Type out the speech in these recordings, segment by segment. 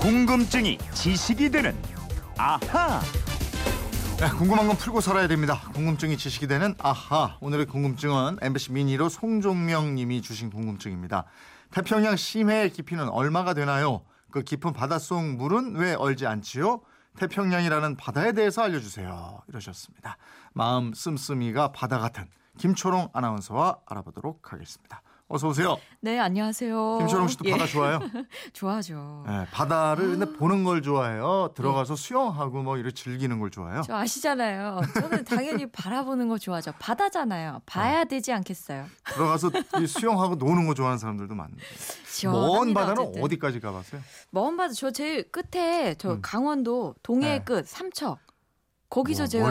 궁금증이 지식이 되는 아하. 네, 궁금한 건 풀고 살아야 됩니다. 궁금증이 지식이 되는 아하. 오늘의 궁금증은 MBC 미니로 송종명 님이 주신 궁금증입니다. 태평양 심해의 깊이는 얼마가 되나요? 그 깊은 바닷속 물은 왜 얼지 않지요? 태평양이라는 바다에 대해서 알려주세요. 이러셨습니다. 마음 씀씀이가 바다 같은 김초롱 아나운서와 알아보도록 하겠습니다. 어서 오세요. 네, 안녕하세요. 김초롱 씨도 예. 바다 좋아요? 좋아하죠. 네, 바다를 근데 보는 걸 좋아해요. 들어가서 수영하고 뭐 이렇게 즐기는 걸 좋아해요. 저 아시잖아요. 저는 당연히 바라보는 거 좋아하죠. 바다잖아요. 봐야 되지 않겠어요? 들어가서 이 수영하고 노는 거 좋아하는 사람들도 많은데. 먼 바다는 어쨌든. 어디까지 가봤어요? 먼 바다 저 제일 끝에 저 음. 강원도 동해의 네. 끝 삼척. 거기서 뭐, 제가.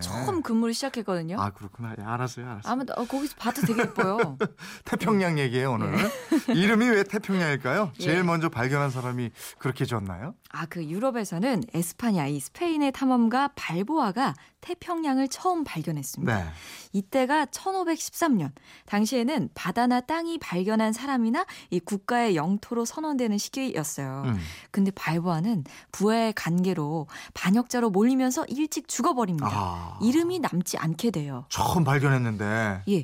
처음 근무를 시작했거든요. 아 그렇구나. 예, 알았어요, 알았어요. 아무튼 어, 거기서 바다 되게 예뻐요. 태평양 얘기예요 오늘. 이름이 왜 태평양일까요? 제일 예. 먼저 발견한 사람이 그렇게 지었나요? 아, 그 유럽에서는 에스파냐, 이 스페인의 탐험가 발보아가 태평양을 처음 발견했습니다. 네. 이때가 1513년. 당시에는 바다나 땅이 발견한 사람이나 이 국가의 영토로 선언되는 시기였어요. 음. 근데 발보아는 부하의 관계로 반역자로 몰리면서 일찍 죽어버립니다. 아. 이름이 남지 않게 돼요. 처음 발견했는데. 예.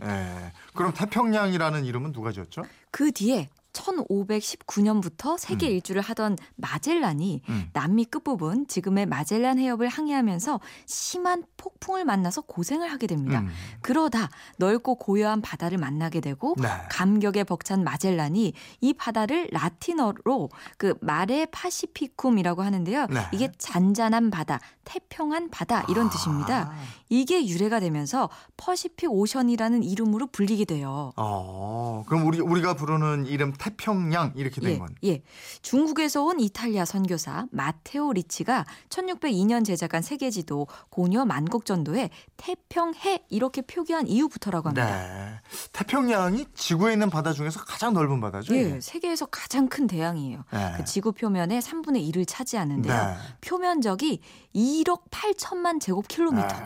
그럼 태평양이라는 이름은 누가 지었죠? 그 뒤에 1519년부터 세계 음. 일주를 하던 마젤란이 음. 남미 끝부분 지금의 마젤란 해협을 항해하면서 심한 폭풍을 만나서 고생을 하게 됩니다. 음. 그러다 넓고 고요한 바다를 만나게 되고 네. 감격에 벅찬 마젤란이 이 바다를 라틴어로 그 Mare Pacificum이라고 하는데요. 네. 이게 잔잔한 바다, 태평한 바다 이런 아. 뜻입니다. 이게 유래가 되면서 Pacific Ocean이라는 이름으로 불리게 돼요. 어, 그럼 우리 우리가 부르는 이름 태평양 이렇게 된 예, 건. 예. 중국에서 온 이탈리아 선교사 마테오 리치가 1602년 제작한 세계지도 곤여만국전도에 태평해 이렇게 표기한 이후부터라고 합니다. 네. 태평양이 지구에 있는 바다 중에서 가장 넓은 바다죠? 예, 세계에서 가장 큰 대양이에요. 네. 그 지구 표면의 3분의 1을 차지하는데요. 네. 표면적이 1억 8천만 제곱킬로미터. 네.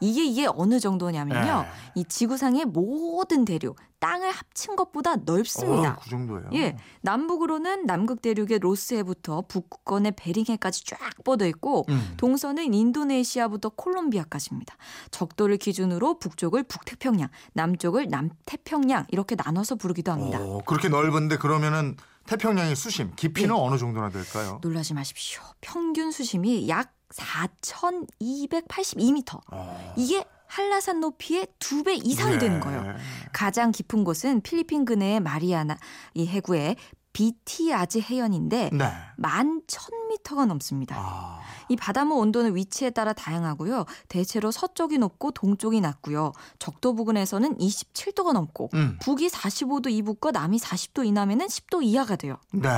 이게 이게 어느 정도냐면요. 네. 이 지구상의 모든 대륙, 땅을 합친 것보다 넓습니다. 어, 그 정도예요. 예, 남북으로는 남극 대륙의 로스해부터 북극권의 베링해까지 쫙 뻗어 있고 음. 동서는 인도네시아부터 콜롬비아까지입니다. 적도를 기준으로 북쪽을 북태평양, 남쪽을 남태평양 이렇게 나눠서 부르기도 합니다. 오, 그렇게 넓은데 그러면은 태평양의 수심 깊이는 예. 어느 정도나 될까요? 놀라지 마십시오. 평균 수심이 약 4,282m. 어. 이게 한라산 높이의 두 배 이상이 예. 되는 거예요. 가장 깊은 곳은 필리핀 근해의 마리아나 이 해구의 비티아즈 해연인데 네. 만 1000m가 넘습니다. 아. 이 바닷물 온도는 위치에 따라 다양하고요. 대체로 서쪽이 높고 동쪽이 낮고요. 적도 부근에서는 27도가 넘고 음. 북이 45도 이북과 남이 40도 이남에는 10도 이하가 돼요. 네.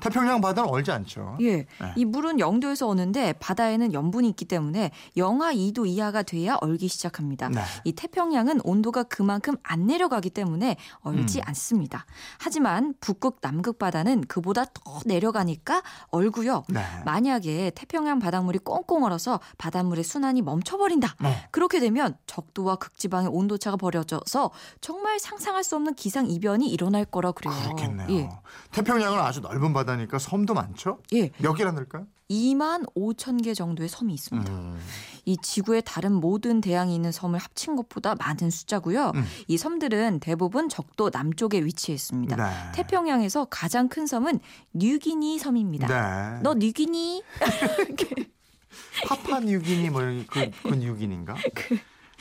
태평양 바다는 얼지 않죠. 예. 네. 이 물은 영도에서 오는데 바다에는 염분이 있기 때문에 영하 2도 이하가 돼야 얼기 시작합니다. 네. 이 태평양은 온도가 그만큼 안 내려가기 때문에 얼지 음. 않습니다. 하지만 북극 남극 바다는 그보다 더 내려가니까 얼고요. 네. 만약에 태평양 바닷물이 꽁꽁 얼어서 바닷물의 순환이 멈춰버린다. 네. 그렇게 되면 적도와 극지방의 온도차가 벌어져서 정말 상상할 수 없는 기상 이변이 일어날 거라 그래요. 그렇겠네요. 예. 태평양은 아주 넓은 바 다니까 섬도 많죠? 예. 몇 개나 될까요? 2만 5천 개 정도의 섬이 있습니다. 음. 이 지구의 다른 모든 대양이 있는 섬을 합친 것보다 많은 숫자고요. 음. 이 섬들은 대부분 적도 남쪽에 위치해 있습니다. 네. 태평양에서 가장 큰 섬은 뉴기니 섬입니다. 네. 너 뉴기니? 파파 뉴기니 뭐 이런 그, 그 뉴기니인가?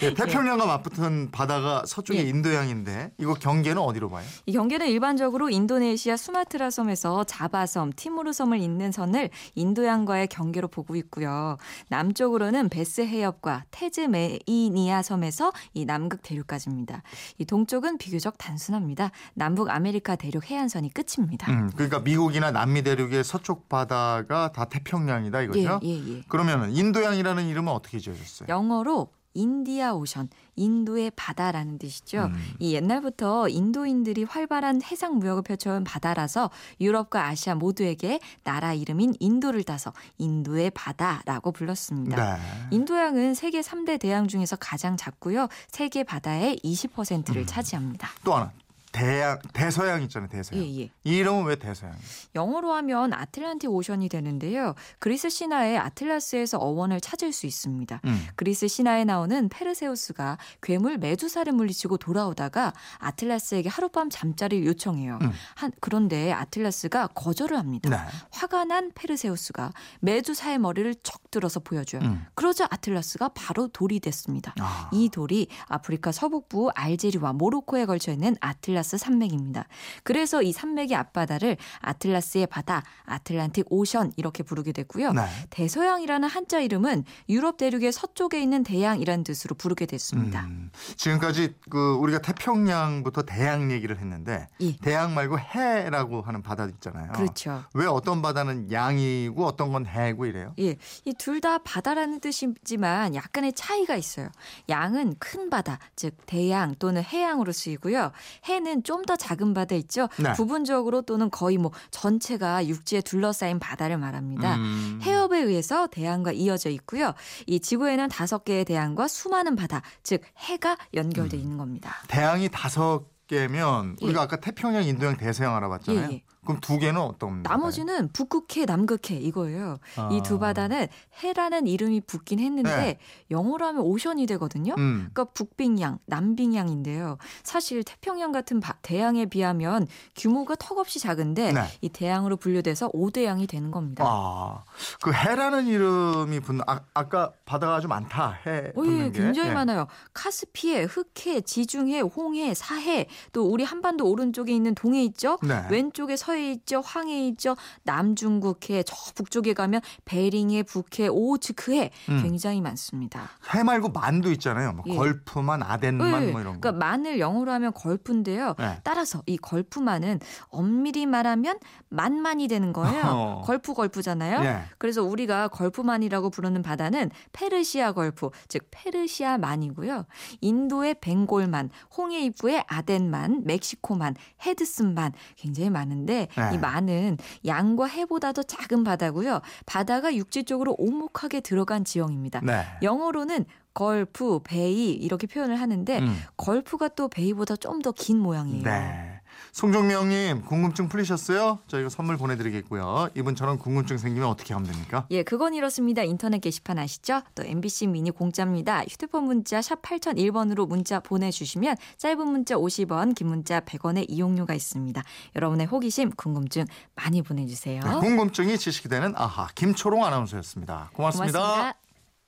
예, 태평양과 맞붙은 바다가 서쪽의 예. 인도양인데 이거 경계는 어디로 봐요? 이 경계는 일반적으로 인도네시아 수마트라 섬에서 자바섬, 티모르 섬을 잇는 선을 인도양과의 경계로 보고 있고요. 남쪽으로는 배스 해협과 태즈메이니아 섬에서 이 남극 대륙까지입니다. 이 동쪽은 비교적 단순합니다. 남북 아메리카 대륙 해안선이 끝입니다. 음, 그러니까 미국이나 남미 대륙의 서쪽 바다가 다 태평양이다 이거죠? 예, 예, 예. 그러면 인도양이라는 이름은 어떻게 지어졌어요? 영어로 India Ocean, 인도의 바다라는 뜻이죠. 음. 이 옛날부터 인도인들이 활발한 해상 무역을 펼쳐온 바다라서 유럽과 아시아 모두에게 나라 이름인 인도를 따서 인도의 바다라고 불렀습니다. 네. 인도양은 세계 3대 대양 중에서 가장 작고요. 세계 바다의 20%를 음. 차지합니다. 또 하나 대양 대서양 있잖아요. 대서양. 예, 예. 이 이름은 왜 대서양? 영어로 하면 Atlantic Ocean이 되는데요. 그리스 신화의 아틀라스에서 어원을 찾을 수 있습니다. 음. 그리스 신화에 나오는 페르세우스가 괴물 메두사를 물리치고 돌아오다가 아틀라스에게 하룻밤 잠자리를 요청해요. 음. 한, 그런데 아틀라스가 거절을 합니다. 네. 화가 난 페르세우스가 메두사의 머리를 척 들어서 보여줘요. 음. 그러자 아틀라스가 바로 돌이 됐습니다. 아. 이 돌이 아프리카 서북부 알제리와 모로코에 걸쳐 있는 아틀라스 산맥입니다. 그래서 이 산맥의 앞바다를 아틀라스의 바다, 아틀란틱 오션 이렇게 부르게 됐고요. 네. 대서양이라는 한자 이름은 유럽 대륙의 서쪽에 있는 대양이라는 뜻으로 부르게 됐습니다. 음, 지금까지 그 우리가 태평양부터 대양 얘기를 했는데 예. 대양 말고 해라고 하는 바다 있잖아요. 그렇죠. 왜 어떤 바다는 양이고 어떤 건 해고 이래요? 예, 이 둘 다 바다라는 뜻이지만 약간의 차이가 있어요. 양은 큰 바다, 즉 대양 또는 해양으로 쓰이고요. 해는 좀 더 작은 바다 있죠. 네. 부분적으로 또는 거의 뭐 전체가 육지에 둘러싸인 바다를 말합니다. 음. 해협에 의해서 대양과 이어져 있고요. 이 지구에는 다섯 개의 대양과 수많은 바다, 즉 해가 연결돼 음. 있는 겁니다. 대양이 다섯 개면 예. 우리가 아까 태평양, 인도양, 대서양 알아봤잖아요. 예, 예. 그럼 두 개는 어떤? 나머지는 북극해, 남극해 이거예요. 이두 아. 바다는 해라는 이름이 붙긴 했는데 네. 영어로 하면 오션이 되거든요. 음. 그러니까 북빙양, 남빙양인데요. 사실 태평양 같은 바- 대양에 비하면 규모가 턱없이 작은데 네. 이 대양으로 분류돼서 5대양이 되는 겁니다. 아, 그 해라는 이름이 붙는 아, 아까 바다가 아주 많다. 해 오, 붙는 예, 게. 굉장히 예. 많아요. 카스피해, 흑해, 지중해, 홍해, 사해, 또 우리 한반도 오른쪽에 있는 동해 있죠. 네. 왼쪽에 서해 있죠, 황해 있죠, 남중국해, 저 북쪽에 가면 베링해, 북해, 오호츠크해 음. 굉장히 많습니다. 해 말고 만도 있잖아요. 뭐 예. 걸프만, 아덴만 예, 뭐 이런 거. 그러니까 만을 영어로 하면 gulf인데요. 네. 따라서 이 걸프만은 엄밀히 말하면 만만이 되는 거예요. 어. gulf gulf잖아요. 예. 그래서 우리가 걸프만이라고 부르는 바다는 페르시아 gulf, 즉 페르시아만이고요. 인도의 벵골만, 홍해 입구의 아덴만, 멕시코만, 허드슨만 굉장히 많은데 네. 이 만은 양과 해보다 더 작은 바다고요. 바다가 육지 쪽으로 오목하게 들어간 지형입니다. 네. 영어로는 gulf, bay 이렇게 표현을 하는데 음. gulf가 또 bay보다 좀 더 긴 모양이에요. 네. 송종명님 궁금증 풀리셨어요? 저희가 선물 보내드리겠고요. 이분처럼 궁금증 생기면 어떻게 하면 됩니까? 예, 그건 이렇습니다. 인터넷 게시판 아시죠? 또 MBC 미니 공짜입니다. 휴대폰 문자 샵 8001번으로 문자 보내주시면 짧은 문자 50원, 긴 문자 100원의 이용료가 있습니다. 여러분의 호기심, 궁금증 많이 보내주세요. 네, 궁금증이 지식이 되는 아하 김초롱 아나운서였습니다 고맙습니다. 고맙습니다.